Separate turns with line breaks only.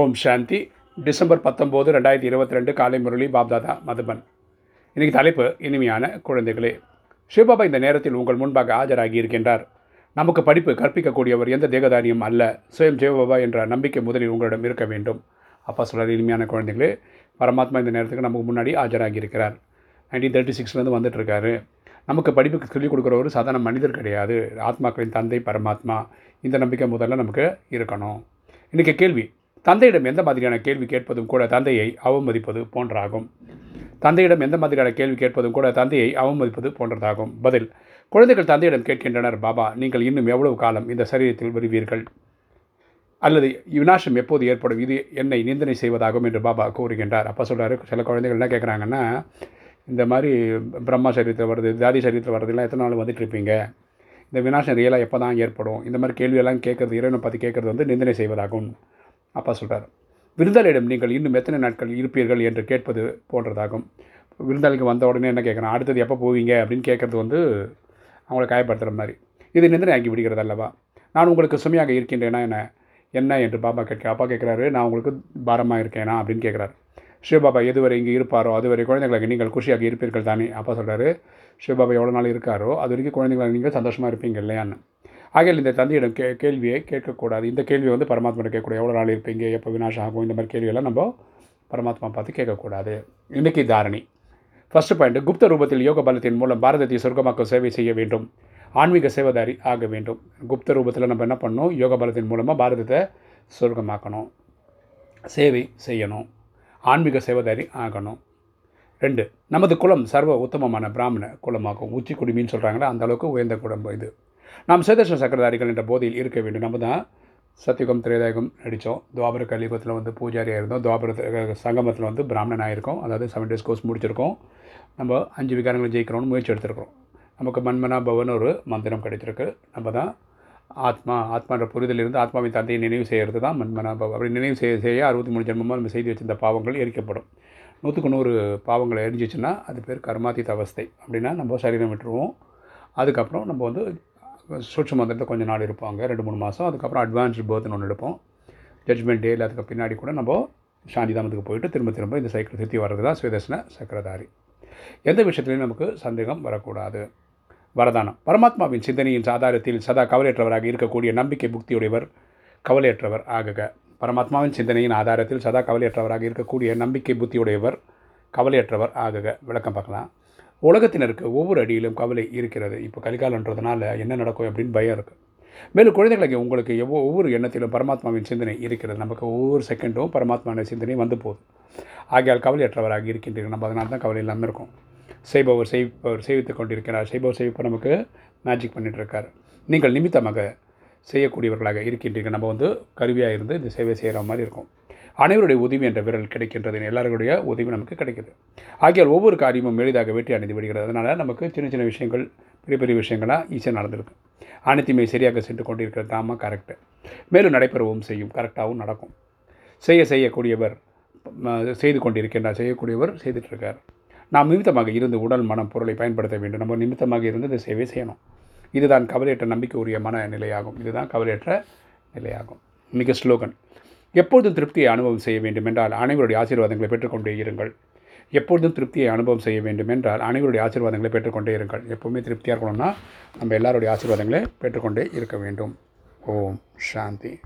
ஓம் சாந்தி. December பத்தொம்போது ரெண்டாயிரத்தி இருபத்தி ரெண்டு காலை முரளி பாப்தாதா மதுபன். இன்றைக்கி தலைப்பு இனிமையான குழந்தைகளே. சிவபாபா இந்த நேரத்தில் உங்கள் முன்பாக ஆஜராகி இருக்கின்றார். நமக்கு படிப்பு கற்பிக்கக்கூடியவர் எந்த தேகதாரியும் அல்ல. சுயம் சிவபாபா என்ற நம்பிக்கை முதலில் உங்களிடம் இருக்க வேண்டும். அப்பா சொல்கிறார் இனிமையான குழந்தைகளே பரமாத்மா இந்த நேரத்துக்கு நமக்கு முன்னாடி ஆஜராகி இருக்கிறார். நைன்டீன் தேர்ட்டி சிக்ஸ்லேருந்து வந்துட்டுருக்காரு நமக்கு படிப்புக்கு சொல்லிக் கொடுக்குற ஒரு சாதாரண மனிதர் கிடையாது. ஆத்மாக்களின் தந்தை பரமாத்மா. இந்த நம்பிக்கை முதல்ல நமக்கு இருக்கணும். இன்றைக்கி கேள்வி தந்தையிடம் எந்த மாதிரியான கேள்வி கேட்பதும் கூட தந்தையை அவமதிப்பது போன்றாகும் தந்தையிடம் எந்த மாதிரியான கேள்வி கேட்பதும் கூட தந்தையை அவமதிப்பது போன்றதாகும். பதில் குழந்தைகள் தந்தையிடம் கேட்கின்றனர் பாபா நீங்கள் இன்னும் எவ்வளவு காலம் இந்த சரீரத்தில் வருவீர்கள்? அல்லது விநாசம் எப்போது ஏற்படும்? இது என்னை நிந்தனை செய்வதாகும் என்று பாபா கூறுகின்றார். அப்போ சொல்கிறாரு சில குழந்தைகள் என்ன கேட்குறாங்கன்னா இந்த மாதிரி பிரம்மா சரீரத்தில் வருது தாதி சரீரத்தில் வர்றதுலாம் எத்தனை நாள் வந்துட்டு இருப்பீங்க? இந்த விநாசம் ரியலாக எப்போ தான் ஏற்படும்? இந்த மாதிரி கேள்வியெல்லாம் கேட்குறது இறைவனை பற்றி கேட்குறது வந்து நிந்தனை செய்வதாகும். அப்பா சொல்கிறார் விருந்தாளியிடம் நீங்கள் இன்னும் எத்தனை நாட்கள் இருப்பீர்கள் என்று கேட்பது போன்றதாகும். விருந்தாளிக்கு வந்த உடனே என்ன கேட்குறேன்? அடுத்தது எப்போ போவீங்க? அப்படின்னு கேட்குறது வந்து அவங்கள காயப்படுத்துகிற மாதிரி. இது நிந்தனை ஆக்கி விடுகிறது அல்லவா? நான் உங்களுக்கு சுமையாக இருக்கின்றேனா என்ன? என்ன? என்று பாபா கேட்க அப்பா கேட்குறாரு நான் உங்களுக்கு பாரமாக இருக்கேனா? அப்படின்னு கேட்குறாரு. சிவபாபா எதுவரை இங்கே இருப்பாரோ அதுவரை குழந்தைங்களுக்கு நீங்கள் குஷியாக இருப்பீர்கள் தானே? அப்பா சொல்கிறாரு சிவபாபா எவ்வளோ நாள் இருக்காரோ அது வரைக்கும் குழந்தைங்களுக்கு நீங்கள் சந்தோஷமாக இருப்பீங்க இல்லையான்னு. ஆகையில் இந்த தந்தையிடம் கே கேள்வியை கேட்கக்கூடாது. இந்த கேள்வியை வந்து பரமாத்மா கேட்கக்கூடாது எவ்வளோ நாள் இருப்பீங்க? எப்போ வினாசம் ஆகும் இந்த மாதிரி கேள்வியெல்லாம் நம்ம பரமாத்மா பார்த்து கேட்கக்கூடாது. இன்றைக்கி தாரணி. ஃபஸ்ட்டு பாயிண்ட் குப்த ரூபத்தில் யோக பலத்தின் மூலம் பாரதத்தை சொர்க்கமாக்க சேவை செய்ய வேண்டும். ஆன்மீக சேவதாரி ஆக வேண்டும். குப்த ரூபத்தில் நம்ம என்ன பண்ணணும்? யோக பலத்தின் மூலமாக பாரதத்தை சொர்க்கமாக்கணும். சேவை செய்யணும். ஆன்மீக சேவதாரி ஆகணும். ரெண்டு நமது குலம் சர்வ உத்தமமான பிராமண குலமாகும். உச்சி குடிமின்னு சொல்கிறாங்களே அந்த அளவுக்கு உயர்ந்த குடும்பம் இது. நாம் சேதர்ஷன சக்கரதாரிகள் என்ற போதியில் இருக்க வேண்டும். நம்ம தான் சத்தியுகம் திரேதாயுகம் நடித்தோம். துவாபர கலியுகத்தில் வந்து பூஜாரியாக இருந்தோம். துவாபர சங்கமத்தில் வந்து பிராமணன் ஆகிருக்கோம் அதாவது செவன் டேஸ் கோர்ஸ் முடிச்சிருக்கோம். நம்ம அஞ்சு விகாரங்களை ஜெயிக்கிறோம்னு முயற்சி எடுத்திருக்கிறோம். நமக்கு மன்மனா பவன் ஒரு மந்திரம் கிடைச்சிருக்கு. நம்ம தான் ஆத்மா ஆத்மான்ற புரிதல் இருந்து ஆத்மாவின் தந்தையை நினைவு செய்கிறது தான் மண்மனா பவன். அப்படி நினைவு செய்ய செய்ய அறுபத்தி மூணு ஜென்மமாக நம்ம செய்து வச்சிருந்த பாவங்கள் எரிக்கப்படும். நூற்றுக்கு நூறு பாவங்களை எரிஞ்சிச்சுன்னா அது பேர் கர்மாதித்த அவஸ்தை. அப்படின்னா நம்ம சரீரம் விட்டுருவோம். அதுக்கப்புறம் நம்ம வந்து சூட்ச மந்திரத்தில் கொஞ்சம் நாள் இருப்பாங்க ரெண்டு மூணு மாதம் அதுக்கப்புறம் அட்வான்ஸ்டு பேர்த்னு ஒன்று எடுப்போம். ஜட்மெண்ட் டே அதுக்கு பின்னாடி கூட நம்ம சாந்தி தாமத்துக்கு போயிட்டு திரும்ப திரும்ப இந்த சைக்கிள் சுற்றி வர்றது தான் சுயதர்சன சக்கரதாரி. எந்த விஷயத்துலையும் நமக்கு சந்தேகம் வரக்கூடாது. வரதானம். பரமாத்மாவின் சிந்தனையின் ஆதாரத்தில் சதா கவலையற்றவராக இருக்கக்கூடிய நம்பிக்கை புக்தியுடையவர் கவலையற்றவர் ஆகுக. பரமாத்மாவின் சிந்தனையின் ஆதாரத்தில் சதா கவலையற்றவராக இருக்கக்கூடிய நம்பிக்கை புத்தியுடையவர் கவலையற்றவர் ஆகுக. விளக்கம் பார்க்கலாம். உலகத்தினருக்கு ஒவ்வொரு அடியிலும் கவலை இருக்கிறது. இப்போ கலிகாலன்றதுனால என்ன நடக்கும் அப்படின்னு பயம் இருக்குது மேலும் குழந்தைகளுக்கு உங்களுக்கு எவ்வளோ ஒவ்வொரு எண்ணத்திலும் பரமாத்மாவின் சிந்தனை இருக்கிறது. நமக்கு ஒவ்வொரு செகண்டும் பரமாத்மாவின் சிந்தனை வந்து போகுது. ஆகையால் கவலையற்றவராக இருக்கின்றீர்கள். நம்ம அதனால தான் கவலை இல்லாமல் இருக்கும். செய்பவர் செய்பவர் செய்வித்துக் கொண்டிருக்கிறார். செய்பவர் செய்விப்பவர் நமக்கு மேஜிக் பண்ணிகிட்ருக்கார் நீங்கள் நிமித்தமாக செய்யக்கூடியவர்களாக இருக்கின்றீர்கள் நம்ம வந்து கருவியாக இருந்து இந்த சேவை செய்கிற மாதிரி இருக்கும். அனைவருடைய உதவி என்ற விரல் கிடைக்கின்றது எல்லாருடைய உதவி நமக்கு கிடைக்கிது. ஆகியால் ஒவ்வொரு காரியமும் எளிதாக வெற்றி அடைந்து விடுகிறது. அதனால் நமக்கு சின்ன சின்ன விஷயங்கள் பெரிய பெரிய விஷயங்களாக ஈஸியாக நடந்திருக்கு. அனைத்துமே சரியாக சென்று கொண்டிருக்கிறது. தாமா கரெக்டு மேலும் நடைபெறவும் செய்யும். கரெக்டாகவும் நடக்கும். செய்ய செய்யக்கூடியவர் செய்து கொண்டிருக்கின்றார். செய்யக்கூடியவர் செய்துட்ருக்கார் நாம் நிமித்தமாக இருந்து உடல் மனம் பொருளை பயன்படுத்த வேண்டும். நம்ம நிமித்தமாக இருந்து இந்த சேவை செய்யணும். இதுதான் கவலையற்ற நம்பிக்கை உரிய மன நிலையாகும் இதுதான் கவலையற்ற நிலையாகும். மிக ஸ்லோகன். எப்பொழுதும் திருப்தியை அனுபவம் செய்ய வேண்டும் என்றால் அனைவருடைய ஆசீர்வாதங்களை பெற்றுக்கொண்டே இருங்கள். எப்பொழுதும் திருப்தியை அனுபவம் செய்ய வேண்டும் என்றால் அனைவருடைய ஆசீர்வாதங்களை பெற்றுக்கொண்டே இருங்கள். எப்போவுமே திருப்தியாக இருக்கணும்னா நம்ம எல்லாருடைய ஆசீர்வாதங்களை பெற்றுக்கொண்டே இருக்க வேண்டும். ஓம் சாந்தி.